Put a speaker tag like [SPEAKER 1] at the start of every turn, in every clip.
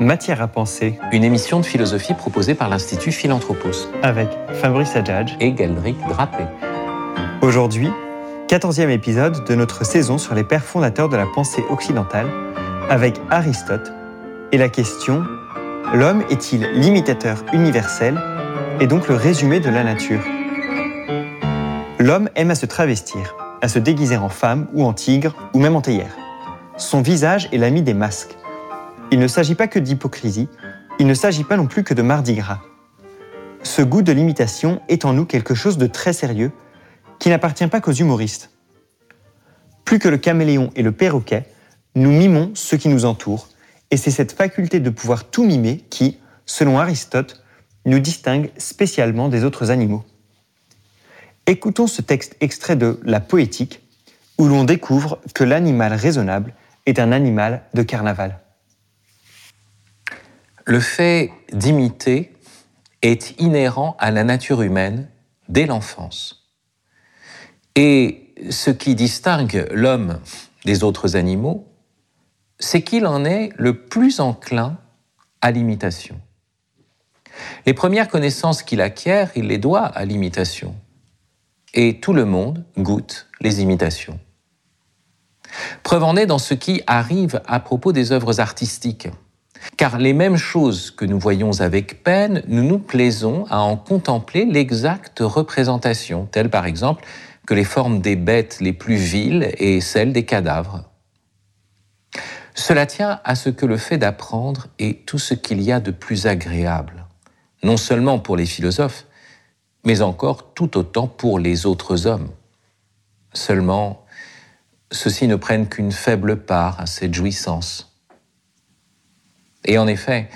[SPEAKER 1] Matière à penser,
[SPEAKER 2] une émission de philosophie proposée par l'Institut Philanthropos
[SPEAKER 1] avec Fabrice Adjadj
[SPEAKER 2] et Galdric Drapé.
[SPEAKER 1] Aujourd'hui, 14e épisode de notre saison sur les pères fondateurs de la pensée occidentale, avec Aristote et la question L'homme est-il l'imitateur universel et donc le résumé de la nature? L'homme aime à se travestir, à se déguiser en femme ou en tigre ou même en théière. Son visage est l'ami des masques. Il ne s'agit pas que d'hypocrisie, il ne s'agit pas non plus que de mardi gras. Ce goût de l'imitation est en nous quelque chose de très sérieux qui n'appartient pas qu'aux humoristes. Plus que le caméléon et le perroquet, nous mimons ceux qui nous entourent, et c'est cette faculté de pouvoir tout mimer qui, selon Aristote, nous distingue spécialement des autres animaux. Écoutons ce texte extrait de La Poétique, où l'on découvre que l'animal raisonnable est un animal de carnaval.
[SPEAKER 2] Le fait d'imiter est inhérent à la nature humaine dès l'enfance. Et ce qui distingue l'homme des autres animaux, c'est qu'il en est le plus enclin à l'imitation. Les premières connaissances qu'il acquiert, il les doit à l'imitation. Et tout le monde goûte les imitations. Preuve en est dans ce qui arrive à propos des œuvres artistiques. Car les mêmes choses que nous voyons avec peine, nous nous plaisons à en contempler l'exacte représentation, telle par exemple que les formes des bêtes les plus viles et celles des cadavres. Cela tient à ce que le fait d'apprendre est tout ce qu'il y a de plus agréable, non seulement pour les philosophes, mais encore tout autant pour les autres hommes. Seulement, ceux-ci ne prennent qu'une faible part à cette jouissance. Et en effet,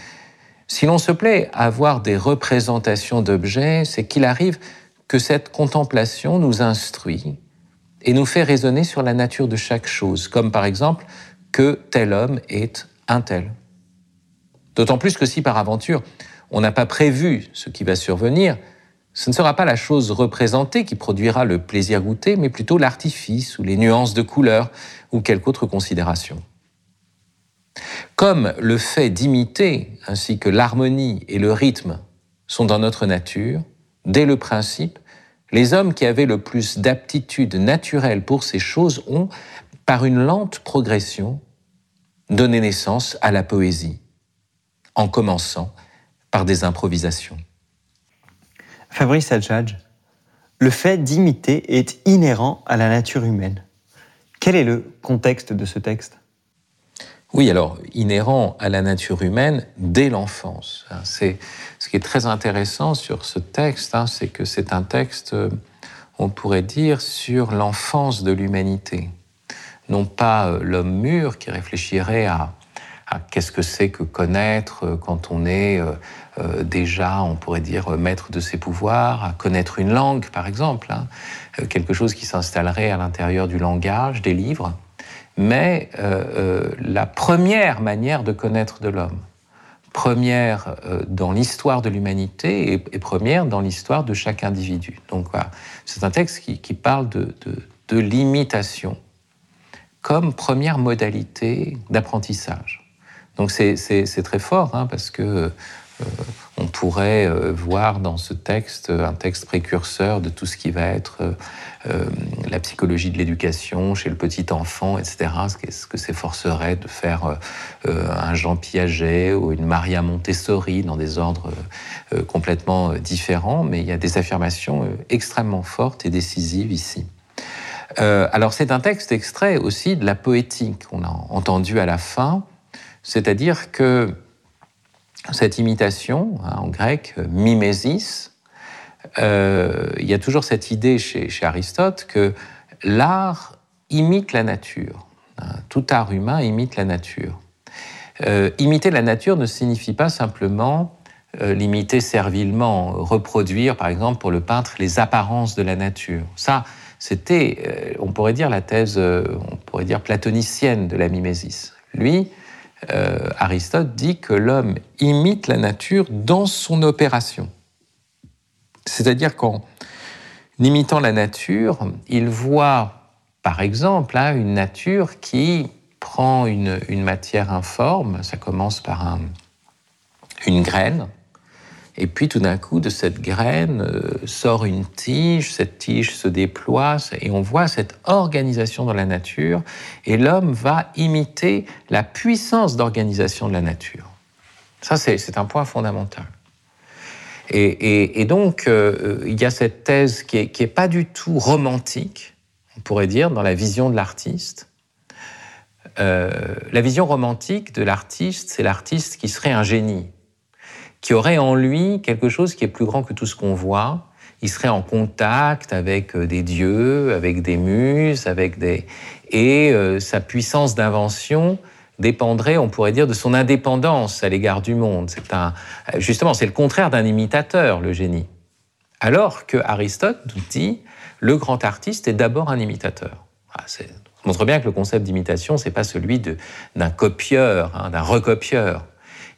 [SPEAKER 2] si l'on se plaît à voir des représentations d'objets, c'est qu'il arrive que cette contemplation nous instruit et nous fait raisonner sur la nature de chaque chose, comme par exemple que tel homme est un tel. D'autant plus que si par aventure on n'a pas prévu ce qui va survenir, ce ne sera pas la chose représentée qui produira le plaisir goûté, mais plutôt l'artifice ou les nuances de couleurs ou quelque autre considération. Comme le fait d'imiter ainsi que l'harmonie et le rythme sont dans notre nature, dès le principe, les hommes qui avaient le plus d'aptitude naturelle pour ces choses ont, par une lente progression, donné naissance à la poésie, en commençant par des improvisations.
[SPEAKER 1] Fabrice Adjadj, le fait d'imiter est inhérent à la nature humaine. Quel est le contexte de ce texte?
[SPEAKER 2] Oui, alors, inhérent à la nature humaine dès l'enfance. C'est ce qui est très intéressant sur ce texte, hein, c'est que c'est un texte, euh, on pourrait dire, sur l'enfance de l'humanité. Non pas euh, l'homme mûr qui réfléchirait à qu'est-ce que c'est que connaître euh, quand on est déjà, on pourrait dire, maître de ses pouvoirs, à connaître une langue, par exemple, hein, quelque chose qui s'installerait à l'intérieur du langage, des livres, mais la première manière de connaître de l'homme, première dans l'histoire de l'humanité et, première dans l'histoire de chaque individu. Donc c'est un texte qui, parle de, de l'imitation comme première modalité d'apprentissage. Donc c'est très fort, hein, parce que euh, on pourrait euh, voir dans ce texte un texte précurseur de tout ce qui va être euh, la psychologie de l'éducation chez le petit enfant, etc. Ce que s'efforcerait de faire un Jean Piaget ou une Maria Montessori dans des ordres complètement différents, mais il y a des affirmations extrêmement fortes et décisives ici. alors c'est un texte extrait aussi de la poétique qu'on a entendu à la fin c'est-à-dire que cette imitation, hein, en grec, mimesis, euh, il y a toujours cette idée chez, Aristote que l'art imite la nature. Hein. tout art humain imite la nature. Euh, imiter la nature ne signifie pas simplement euh, l'imiter servilement, reproduire, par exemple, pour le peintre, les apparences de la nature. Ça, c'était, on pourrait dire, la thèse, on pourrait dire, platonicienne de la mimesis. Lui, euh, Aristote dit que l'homme imite la nature dans son opération. C'est-à-dire qu'en imitant la nature, il voit, par exemple, hein, une nature qui prend une, matière informe, ça commence par un, une graine, et puis tout d'un coup, de cette graine euh, sort une tige, cette tige se déploie, et on voit cette organisation dans la nature, et l'homme va imiter la puissance d'organisation de la nature. Ça, c'est un point fondamental. Et, donc, euh, il y a cette thèse qui n'est est pas du tout romantique, on pourrait dire, dans la vision de l'artiste. Euh, la vision romantique de l'artiste, c'est l'artiste qui serait un génie, qui aurait en lui quelque chose qui est plus grand que tout ce qu'on voit. Il serait en contact avec euh, des dieux, avec des muses, avec des et euh, sa puissance d'invention dépendrait, on pourrait dire, de son indépendance à l'égard du monde. C'est un justement, c'est le contraire d'un imitateur, le génie. Alors que Aristote nous dit, le grand artiste est d'abord un imitateur. Ah, montre bien que le concept d'imitation, c'est pas celui d'un copieur, hein, d'un recopieur.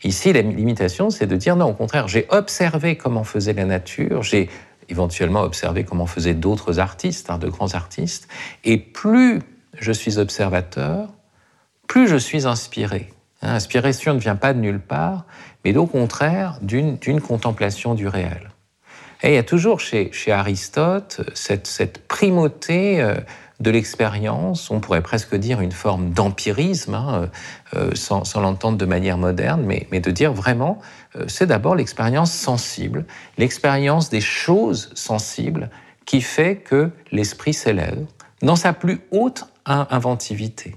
[SPEAKER 2] Ici, la limitation, c'est de dire non, au contraire, j'ai observé comment faisait la nature, j'ai éventuellement observé comment faisaient d'autres artistes, hein, de grands artistes, et plus je suis observateur, plus je suis inspiré. Hein, l'inspiration ne vient pas de nulle part, mais au contraire d'une contemplation du réel. Et il y a toujours chez, Aristote cette, cette primauté euh, de l'expérience, on pourrait presque dire une forme d'empirisme, hein, euh, sans, l'entendre de manière moderne, mais, de dire vraiment, euh, c'est d'abord l'expérience sensible, l'expérience des choses sensibles qui fait que l'esprit s'élève dans sa plus haute inventivité.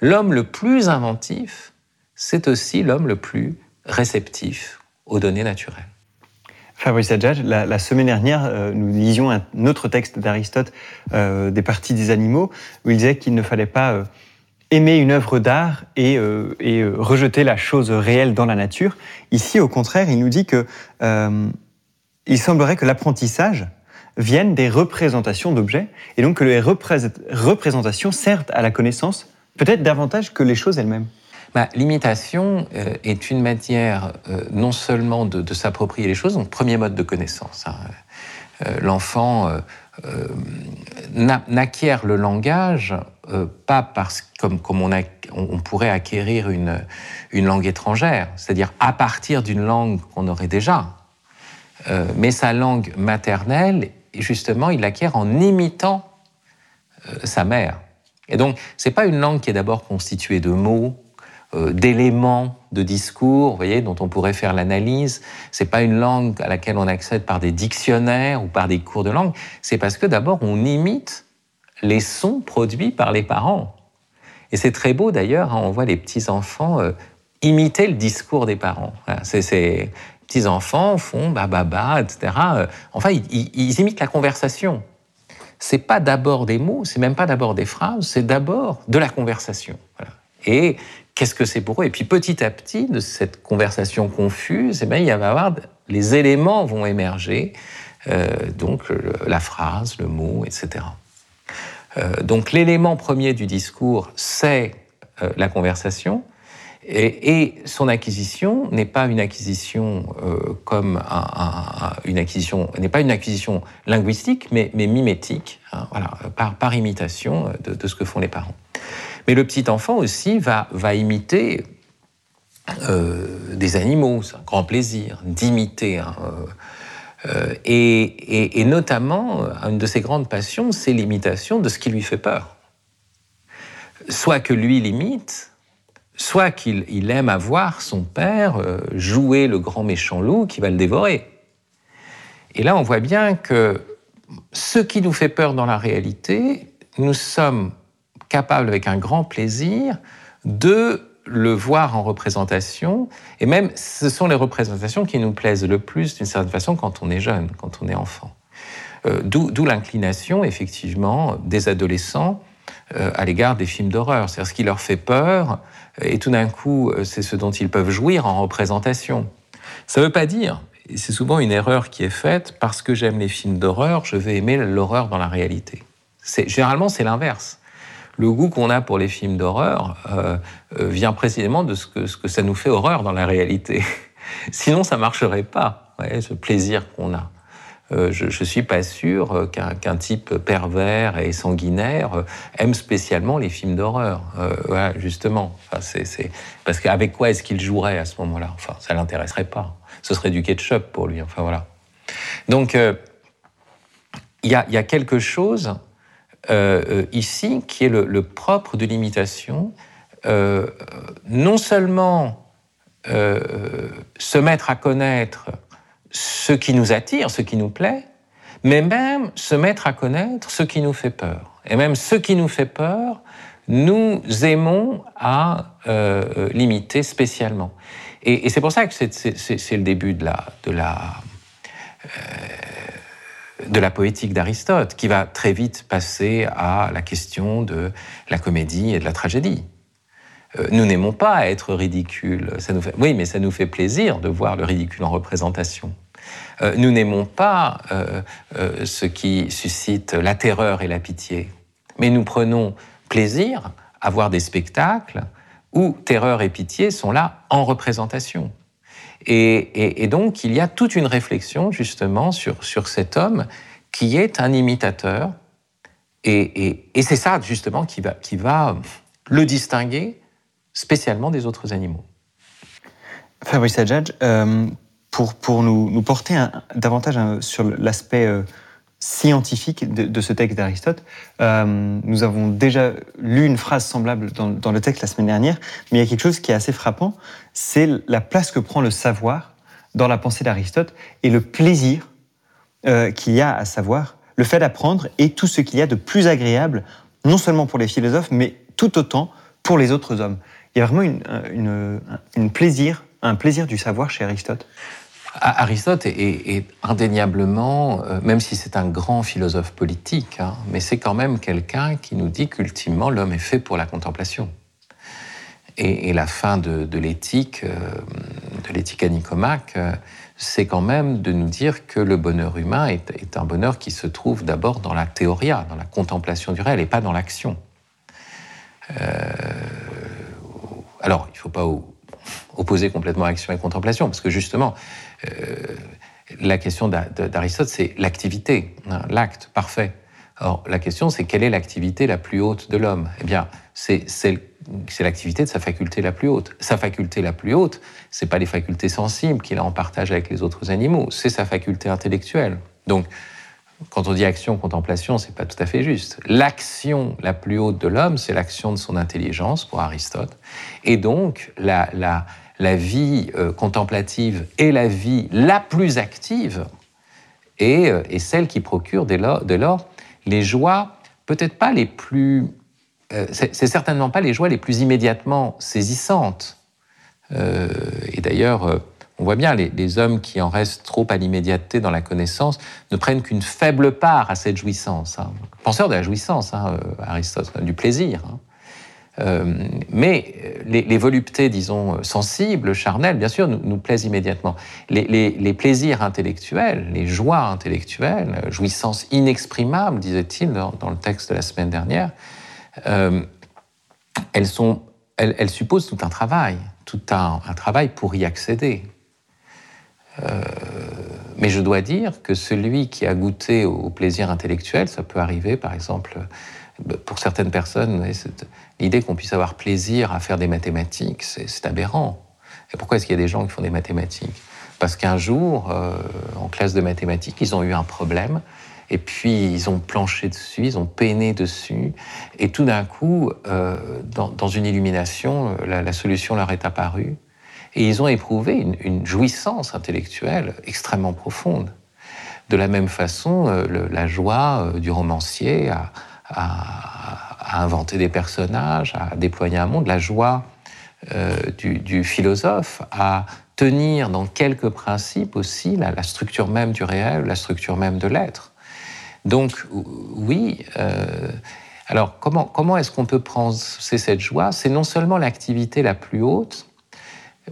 [SPEAKER 2] L'homme le plus inventif, c'est aussi l'homme le plus réceptif aux données naturelles.
[SPEAKER 1] Fabrice Adjadj, la, semaine dernière, euh, nous lisions un autre texte d'Aristote, euh, des parties des animaux, où il disait qu'il ne fallait pas euh, aimer une œuvre d'art et, et rejeter la chose réelle dans la nature. Ici, au contraire, il nous dit que il semblerait que l'apprentissage vienne des représentations d'objets, et donc que les représentations servent à la connaissance peut-être davantage que les choses elles-mêmes.
[SPEAKER 2] Bah, l'imitation euh, est une manière euh, non seulement de, s'approprier les choses, donc premier mode de connaissance. Hein. Euh, l'enfant n'acquiert le langage pas parce comme, comme on, pourrait acquérir une, une langue étrangère, c'est-à-dire à partir d'une langue qu'on aurait déjà, mais sa langue maternelle, justement, il l'acquiert en imitant sa mère. Et donc, c'est pas une langue qui est d'abord constituée de mots, d'éléments de discours, voyez, dont on pourrait faire l'analyse. C'est pas une langue à laquelle on accède par des dictionnaires ou par des cours de langue. C'est parce que d'abord on imite les sons produits par les parents. Et c'est très beau d'ailleurs. Hein, on voit les petits enfants euh, imiter le discours des parents. ces petits enfants font ba ba ba, etc. Euh, enfin, ils, imitent la conversation. C'est pas d'abord des mots, c'est même pas d'abord des phrases, c'est d'abord de la conversation. Et qu'est-ce que c'est pour eux? Et puis petit à petit, de cette conversation confuse, eh bien, il y avoir les éléments vont émerger, euh, donc la phrase, le mot, etc. Euh, donc l'élément premier du discours, c'est euh, la conversation. Et, son acquisition n'est pas une acquisition comme une acquisition n'est pas une acquisition linguistique, mais, mimétique, hein, voilà, par, imitation de, ce que font les parents. Mais le petit enfant aussi va, imiter euh, des animaux, c'est un grand plaisir d'imiter. Hein, euh, euh, et, notamment, une de ses grandes passions, c'est l'imitation de ce qui lui fait peur. Soit que lui l'imite, soit qu'il aime avoir son père jouer le grand méchant loup qui va le dévorer. Et là, on voit bien que ce qui nous fait peur dans la réalité, nous sommes capable avec un grand plaisir de le voir en représentation. Et même, ce sont les représentations qui nous plaisent le plus d'une certaine façon quand on est jeune, quand on est enfant. Euh, d'où l'inclination, effectivement, des adolescents euh, à l'égard des films d'horreur. C'est-à-dire ce qui leur fait peur, et tout d'un coup, euh, c'est ce dont ils peuvent jouir en représentation. Ça ne veut pas dire, c'est souvent une erreur qui est faite, parce que j'aime les films d'horreur, je vais aimer l'horreur dans la réalité. Généralement, c'est l'inverse le goût qu'on a pour les films d'horreur euh, euh, vient précisément de ce que, ce que ça nous fait horreur dans la réalité. Sinon, ça marcherait pas, ce plaisir qu'on a. euh, je ne suis pas sûr qu'un type pervers et sanguinaire aime spécialement les films d'horreur. voilà, justement. Parce qu'avec quoi est-ce qu'il jouerait à ce moment-là? Enfin, ça l'intéresserait pas. Ce serait du ketchup pour lui. Enfin, voilà. Donc, il y, a, quelque chose ici qui est le, propre de l'imitation. non seulement se mettre à connaître ce qui nous attire, ce qui nous plaît, mais même se mettre à connaître ce qui nous fait peur. Et même ce qui nous fait peur, nous aimons à euh, limiter spécialement. Et, c'est pour ça que c'est le début de la, euh, de la poétique d'Aristote, qui va très vite passer à la question de la comédie et de la tragédie. Euh, nous n'aimons pas être ridicules. Oui, mais ça nous fait plaisir de voir le ridicule en représentation. Euh, nous n'aimons pas euh, ce qui suscite la terreur et la pitié, mais nous prenons plaisir à voir des spectacles où terreur et pitié sont là en représentation. Et, donc, il y a toute une réflexion justement sur, sur cet homme qui est un imitateur. Et, c'est ça justement qui va, qui va le distinguer spécialement des autres animaux.
[SPEAKER 1] Fabrice Adjadj, euh, pour, pour nous, nous porter davantage hein, sur l'aspect euh, scientifique de, ce texte d'Aristote, euh, nous avons déjà lu une phrase semblable dans, le texte la semaine dernière, mais il y a quelque chose qui est assez frappant, c'est la place que prend le savoir dans la pensée d'Aristote et le plaisir qu'il y a à savoir, le fait d'apprendre et tout ce qu'il y a de plus agréable, non seulement pour les philosophes, mais tout autant pour les autres hommes. Il y a vraiment une, plaisir, un plaisir du savoir chez Aristote.
[SPEAKER 2] Aristote est, indéniablement, euh, même si c'est un grand philosophe politique, hein, mais c'est quand même quelqu'un qui nous dit qu'ultimement l'homme est fait pour la contemplation. Et, la fin de, l'éthique, euh, de l'éthique à Nicomaque, euh, c'est quand même de nous dire que le bonheur humain est, est un bonheur qui se trouve d'abord dans la théoria, dans la contemplation du réel, et pas dans l'action. Alors, il ne faut pas opposer complètement action et contemplation, parce que justement, euh, la question d'Aristote, c'est l'activité, hein, l'acte parfait. Alors, la question, c'est quelle est l'activité la plus haute de l'homme? Eh bien, c'est l'activité de sa faculté la plus haute. Sa faculté la plus haute, c'est pas les facultés sensibles qu'il a en partage avec les autres animaux, c'est sa faculté intellectuelle. Donc, quand on dit action, contemplation, c'est pas tout à fait juste. L'action la plus haute de l'homme, c'est l'action de son intelligence, pour Aristote. Et donc, la, la, la vie euh, contemplative est la vie la plus active et, euh, et celle qui procure dès lors, lors les joies, peut-être pas les plus. Euh, c'est certainement pas les joies les plus immédiatement saisissantes. et d'ailleurs, on voit bien, les, hommes qui en restent trop à l'immédiateté dans la connaissance ne prennent qu'une faible part à cette jouissance. Hein. Penseur de la jouissance, hein, euh, Aristote, du plaisir. Hein. Euh, mais les, voluptés, disons, sensibles, charnelles, bien sûr, nous, plaisent immédiatement. Les, plaisirs intellectuels, les joies intellectuelles, jouissance inexprimable, disait-il dans, le texte de la semaine dernière, euh, elles, supposent tout un travail, tout un travail pour y accéder. Euh, mais je dois dire que celui qui a goûté au plaisir intellectuel, ça peut arriver par exemple pour certaines personnes, l'idée qu'on puisse avoir plaisir à faire des mathématiques, c'est aberrant. Et pourquoi est-ce qu'il y a des gens qui font des mathématiques? Parce qu'un jour, euh, en classe de mathématiques, ils ont eu un problème, et puis ils ont planché dessus, ils ont peiné dessus, et tout d'un coup, euh, dans, une illumination, la, solution leur est apparue. Et ils ont éprouvé une, jouissance intellectuelle extrêmement profonde. De la même façon, euh, la joie euh, du romancier à, inventer des personnages, à déployer un monde, la joie euh, du, philosophe à tenir dans quelques principes aussi la, structure même du réel, la structure même de l'être. Donc oui, alors comment, comment est-ce qu'on peut prendre cette joie? C'est non seulement l'activité la plus haute,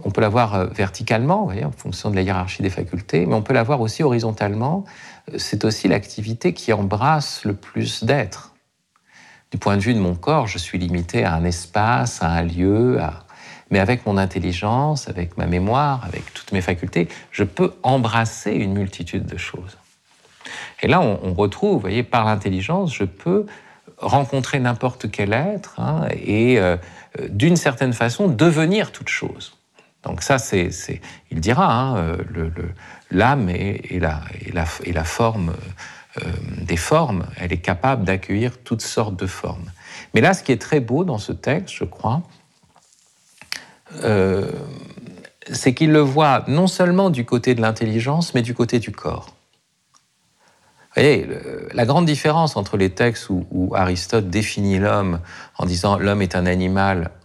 [SPEAKER 2] on peut l'avoir euh, verticalement, en fonction de la hiérarchie des facultés, mais on peut l'avoir aussi horizontalement. Euh, c'est aussi l'activité qui embrasse le plus d'être. Du point de vue de mon corps, je suis limité à un espace, à un lieu, mais avec mon intelligence, avec ma mémoire, avec toutes mes facultés, je peux embrasser une multitude de choses. Et là, on, retrouve, voyez, par l'intelligence, je peux rencontrer n'importe quel être hein, et euh, d'une certaine façon devenir toute chose. Donc ça, c'est, il dira, hein, euh, l'âme est, la, forme euh, des formes, elle est capable d'accueillir toutes sortes de formes. Mais là, ce qui est très beau dans ce texte, je crois, c'est qu'il le voit non seulement du côté de l'intelligence, mais du côté du corps. Vous voyez, la grande différence entre les textes où, Aristote définit l'homme en disant l'homme est un animal euh,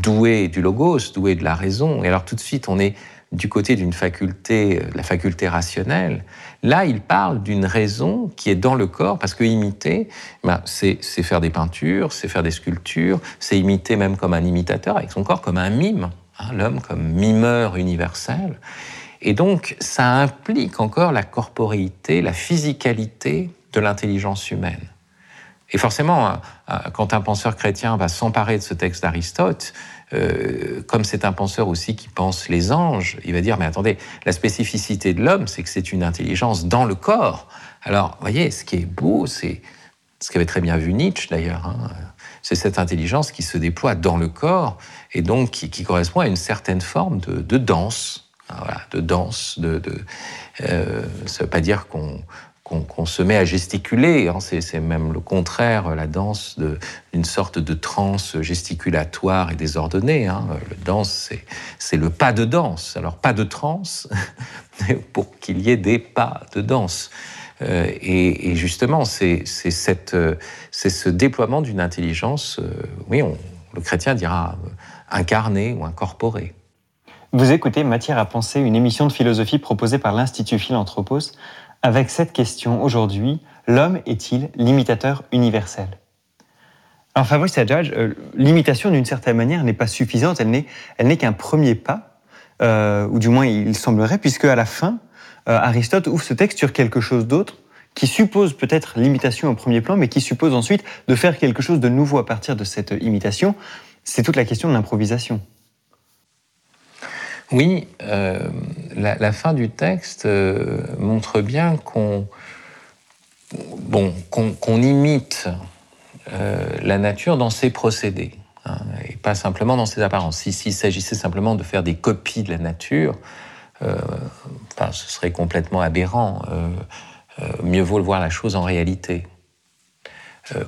[SPEAKER 2] doué du logos, doué de la raison, et alors tout de suite on est du côté d'une faculté, euh, la faculté rationnelle. Là, il parle d'une raison qui est dans le corps, parce que imiter, ben, c'est faire des peintures, c'est faire des sculptures, c'est imiter même comme un imitateur avec son corps, comme un mime. Hein, l'homme comme mimeur universel. Et donc, ça implique encore la corporéité, la physicalité de l'intelligence humaine. Et forcément, quand un penseur chrétien va s'emparer de ce texte d'Aristote, euh, comme c'est un penseur aussi qui pense les anges, il va dire, mais attendez, la spécificité de l'homme, c'est que c'est une intelligence dans le corps. Alors, vous voyez, ce qui est beau, c'est ce qu'avait très bien vu Nietzsche d'ailleurs, hein, c'est cette intelligence qui se déploie dans le corps et donc qui, correspond à une certaine forme de, danse. Voilà, de danse, de, euh, ça ne veut pas dire qu'on se met à gesticuler, hein, c'est même le contraire, la danse d'une sorte de transe gesticulatoire et désordonnée. Hein. Le danse, c'est le pas de danse. Alors, pas de transe, pour qu'il y ait des pas de danse. Euh, et, justement, c'est euh, ce déploiement d'une intelligence, euh, oui, le chrétien dira incarnée ou incorporée.
[SPEAKER 1] Vous écoutez Matière à penser, une émission de philosophie proposée par l'Institut Philanthropos, avec cette question aujourd'hui l'homme est-il l'imitateur universel? Alors Fabrice Adjadj, l'imitation d'une certaine manière n'est pas suffisante, elle n'est qu'un premier pas, ou du moins il semblerait, puisque à la fin, euh, Aristote ouvre ce texte sur quelque chose d'autre qui suppose peut-être l'imitation au premier plan, mais qui suppose ensuite de faire quelque chose de nouveau à partir de cette imitation. C'est toute la question de l'improvisation.
[SPEAKER 2] Oui, euh, la, fin du texte euh, montre bien qu'on bon, imite la nature dans ses procédés, hein, et pas simplement dans ses apparences. S'il s'agissait simplement de faire des copies de la nature, euh, ce serait complètement aberrant. Euh, euh, mieux vaut le voir la chose en réalité.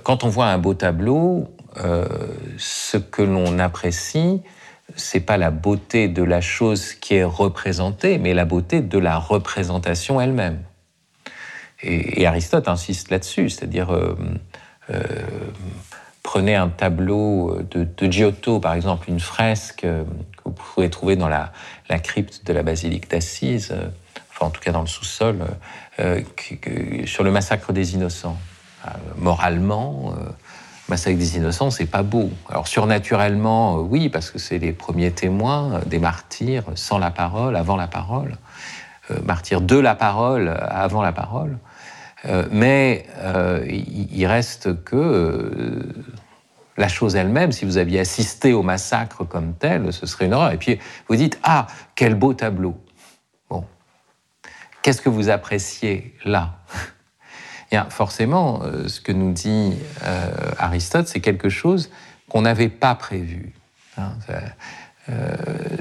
[SPEAKER 2] quand on voit un beau tableau, ce que l'on apprécie, c'est pas la beauté de la chose qui est représentée, mais la beauté de la représentation elle-même. Et, Aristote insiste là-dessus, c'est-à-dire prenez un tableau de, Giotto, par exemple, une fresque vous pouvez trouver dans la, crypte de la basilique d'Assise, euh, enfin en tout cas dans le sous-sol, euh, sur le massacre des innocents. Euh, moralement, massacre des innocents, c'est pas beau. Alors surnaturellement, oui, parce que c'est les premiers témoins des martyrs sans la parole, avant la parole, martyrs de la parole, avant la parole. mais il reste que la chose elle-même, si vous aviez assisté au massacre comme tel, ce serait une horreur. Et puis vous dites Ah, quel beau tableau. Bon. Qu'est-ce que vous appréciez là? Forcément, euh, ce que nous dit euh, Aristote, c'est quelque chose qu'on n'avait pas prévu. Hein. Euh,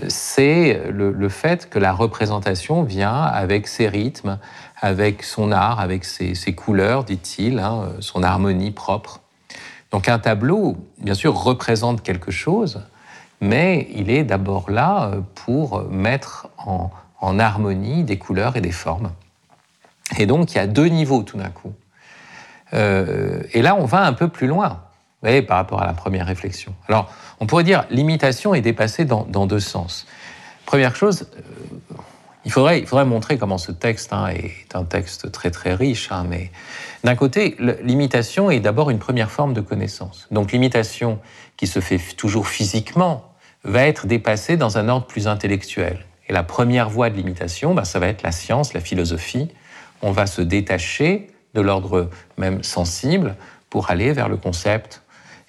[SPEAKER 2] c'est le, fait que la représentation vient avec ses rythmes, avec son art, avec ses, couleurs, dit-il, hein, son harmonie propre. Donc un tableau, bien sûr, représente quelque chose, mais il est d'abord là pour mettre en, harmonie des couleurs et des formes. Et donc il y a deux niveaux tout d'un coup. Euh, et là, on va un peu plus loin, vous voyez, par rapport à la première réflexion. Alors, on pourrait dire l'imitation est dépassée dans, deux sens. Première chose, euh, il, faudrait, montrer comment ce texte hein, est un texte très très riche, hein, mais d'un côté, l'imitation est d'abord une première forme de connaissance. Donc l'imitation qui se fait toujours physiquement va être dépassée dans un ordre plus intellectuel. Et la première voie de l'imitation, ben, ça va être la science, la philosophie. On va se détacher de l'ordre même sensible pour aller vers le concept.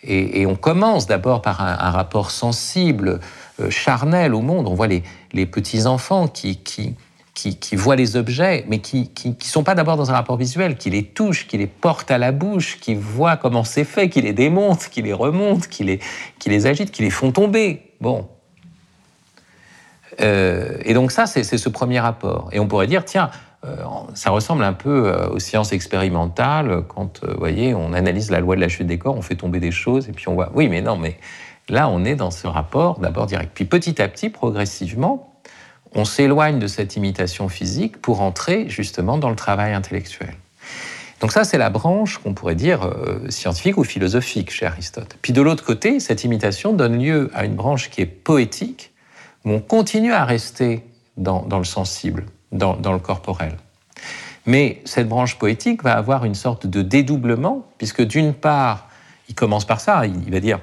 [SPEAKER 2] Et, on commence d'abord par un, rapport sensible, euh, charnel au monde. On voit les, petits-enfants qui, qui, voit les objets, mais qui ne sont pas d'abord dans un rapport visuel, qui les touche, qui les porte à la bouche, qui voit comment c'est fait, qui les démonte, qui les remonte, qui les, qui les agite, qui les font tomber. Bon. Euh, et donc ça, c'est ce premier rapport. Et on pourrait dire, tiens, ça ressemble un peu euh, aux sciences expérimentales, quand, vous voyez, on analyse la loi de la chute des corps, on fait tomber des choses, et puis on voit, oui, mais non, mais là, on est dans ce rapport d'abord direct. Puis petit à petit, progressivement, on s'éloigne de cette imitation physique pour entrer justement dans le travail intellectuel. Donc ça, c'est la branche qu'on pourrait dire euh, scientifique ou philosophique chez Aristote. Puis de l'autre côté, cette imitation donne lieu à une branche qui est poétique, où on continue à rester dans, le sensible, dans, le corporel. Mais cette branche poétique va avoir une sorte de dédoublement, puisque d'une part, il commence par ça, il va dire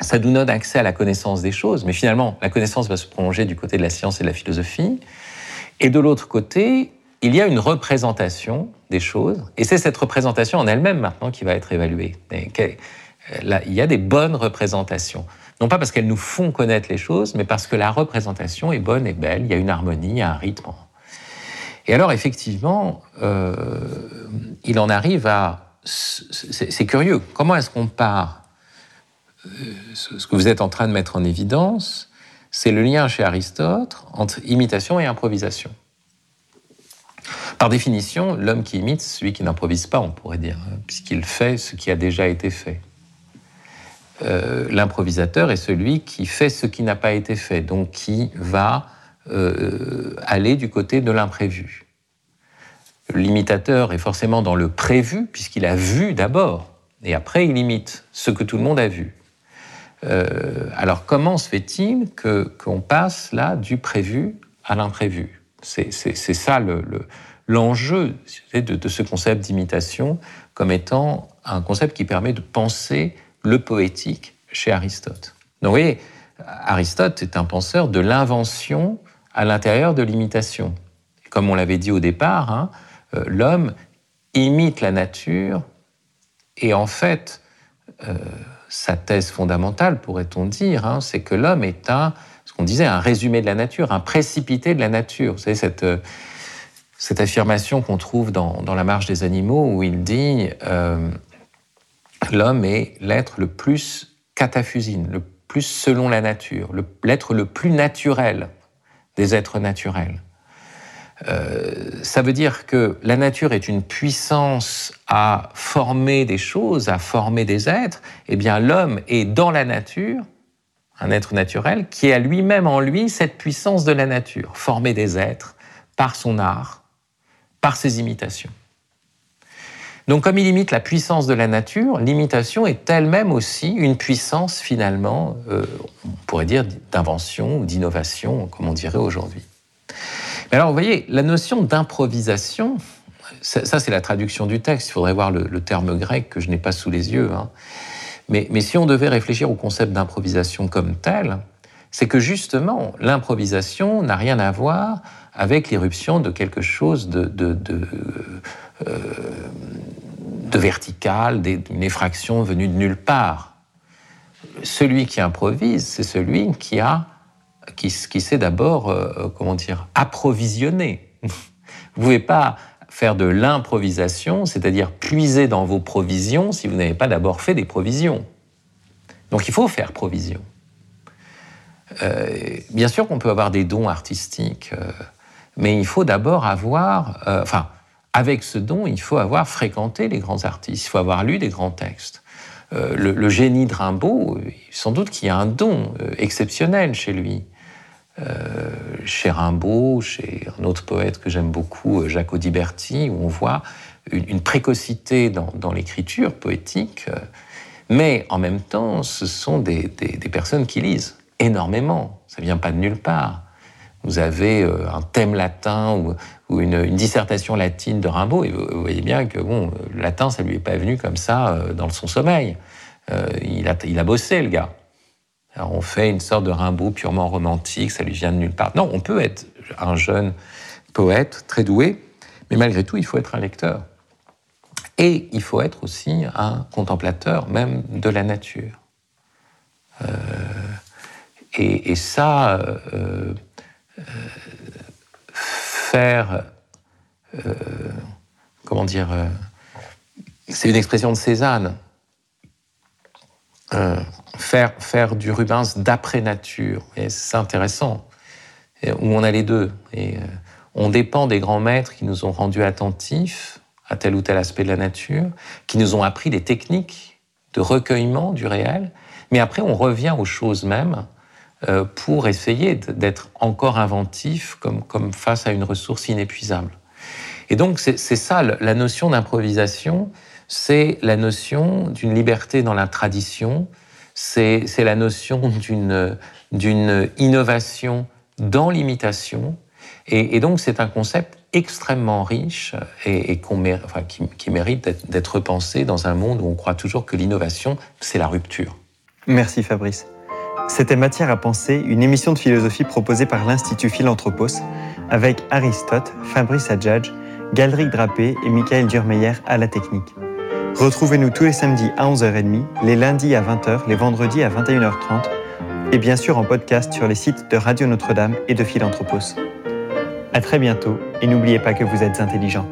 [SPEAKER 2] ça nous donne accès à la connaissance des choses, mais finalement, la connaissance va se prolonger du côté de la science et de la philosophie. Et de l'autre côté, il y a une représentation des choses, et c'est cette représentation en elle-même maintenant qui va être évaluée. Là, il y a des bonnes représentations. Non pas parce qu'elles nous font connaître les choses, mais parce que la représentation est bonne et belle, il y a une harmonie, il y a un rythme. Et alors, effectivement, euh, il en arrive à... C'est curieux, comment est-ce qu'on part? Ce que vous êtes en train de mettre en évidence, c'est le lien chez Aristote entre imitation et improvisation. Par définition, l'homme qui imite, celui qui n'improvise pas, on pourrait dire, hein, puisqu'il fait ce qui a déjà été fait. Euh, l'improvisateur est celui qui fait ce qui n'a pas été fait, donc qui va euh, aller du côté de l'imprévu. L'imitateur est forcément dans le prévu, puisqu'il a vu d'abord, et après il imite ce que tout le monde a vu. Euh, alors comment se fait-il qu'on passe là du prévu à l'imprévu? C'est ça l'enjeu le, de, de, ce concept d'imitation comme étant un concept qui permet de penser le poétique chez Aristote. Donc vous voyez, Aristote est un penseur de l'invention à l'intérieur de l'imitation. Comme on l'avait dit au départ, hein, euh, l'homme imite la nature et en fait, euh, sa thèse fondamentale, pourrait-on dire, hein, c'est que l'homme est un, ce qu'on disait, un résumé de la nature, un précipité de la nature. Vous savez, cette, euh, cette affirmation qu'on trouve dans, dans, La marche des animaux, où il dit l'homme est l'être le plus cataphusine, le plus selon la nature, l'être le plus naturel des êtres naturels. Euh, ça veut dire que la nature est une puissance à former des choses, à former des êtres. Eh bien, l'homme est dans la nature, un être naturel, qui a lui-même en lui cette puissance de la nature, former des êtres par son art, par ses imitations. Donc, comme il imite la puissance de la nature, l'imitation est elle-même aussi une puissance, finalement, euh, on pourrait dire, d'invention ou d'innovation, comme on dirait aujourd'hui alors, vous voyez, la notion d'improvisation, ça, c'est la traduction du texte, il faudrait voir le, terme grec que je n'ai pas sous les yeux. Hein. Mais, mais, si on devait réfléchir au concept d'improvisation comme tel, c'est que justement, l'improvisation n'a rien à voir avec l'irruption de quelque chose de, euh, de vertical, d'une effraction venue de nulle part. Celui qui improvise, c'est celui qui a qui, qui sait d'abord, euh, comment dire, approvisionner. Vous ne pouvez pas faire de l'improvisation, c'est-à-dire puiser dans vos provisions si vous n'avez pas d'abord fait des provisions. Donc il faut faire provision. Euh, bien sûr qu'on peut avoir des dons artistiques, euh, mais il faut d'abord avoir, enfin, avec ce don, il faut avoir fréquenté les grands artistes, il faut avoir lu des grands textes. Le, le, génie de Rimbaud, sans doute qu'il y a un don exceptionnel chez lui. Euh, chez Rimbaud, chez un autre poète que j'aime beaucoup, euh, Jacques Audiberti, où on voit une, précocité dans, l'écriture poétique, euh, mais en même temps, ce sont des, personnes qui lisent énormément. Ça ne vient pas de nulle part. Vous avez un thème latin ou, une, dissertation latine de Rimbaud, et vous, voyez bien que bon, le latin, ça lui est pas venu comme ça dans son sommeil. il, a, il a bossé, le gars. On fait une sorte de Rimbaud purement romantique, ça lui vient de nulle part. Non, on peut être un jeune poète très doué, mais malgré tout, il faut être un lecteur. Et il faut être aussi un contemplateur même de la nature. Euh, et, ça, euh, euh, faire, comment dire, c'est une expression de Cézanne, faire, faire du Rubens d'après-nature. Et c'est intéressant, où on a les deux. Et on dépend des grands maîtres qui nous ont rendus attentifs à tel ou tel aspect de la nature, qui nous ont appris des techniques de recueillement du réel, mais après on revient aux choses mêmes euh, pour essayer d'être encore inventif comme, face à une ressource inépuisable. Et donc c'est ça, la notion d'improvisation, c'est la notion d'une liberté dans la tradition, c'est la notion d'une innovation dans l'imitation, et, donc c'est un concept extrêmement riche et, qui, mérite d'être repensé dans un monde où on croit toujours que l'innovation, c'est la rupture.
[SPEAKER 1] Merci Fabrice. C'était Matière à penser, une émission de philosophie proposée par l'Institut Philanthropos, avec Aristote, Fabrice Adjadj, Galric Drapé et Michael Durmeyer à la technique. Retrouvez-nous tous les samedis à 11h30, les lundis à 20h, les vendredis à 21h30, et bien sûr en podcast sur les sites de Radio Notre-Dame et de Philanthropos. À très bientôt et n'oubliez pas que vous êtes intelligent.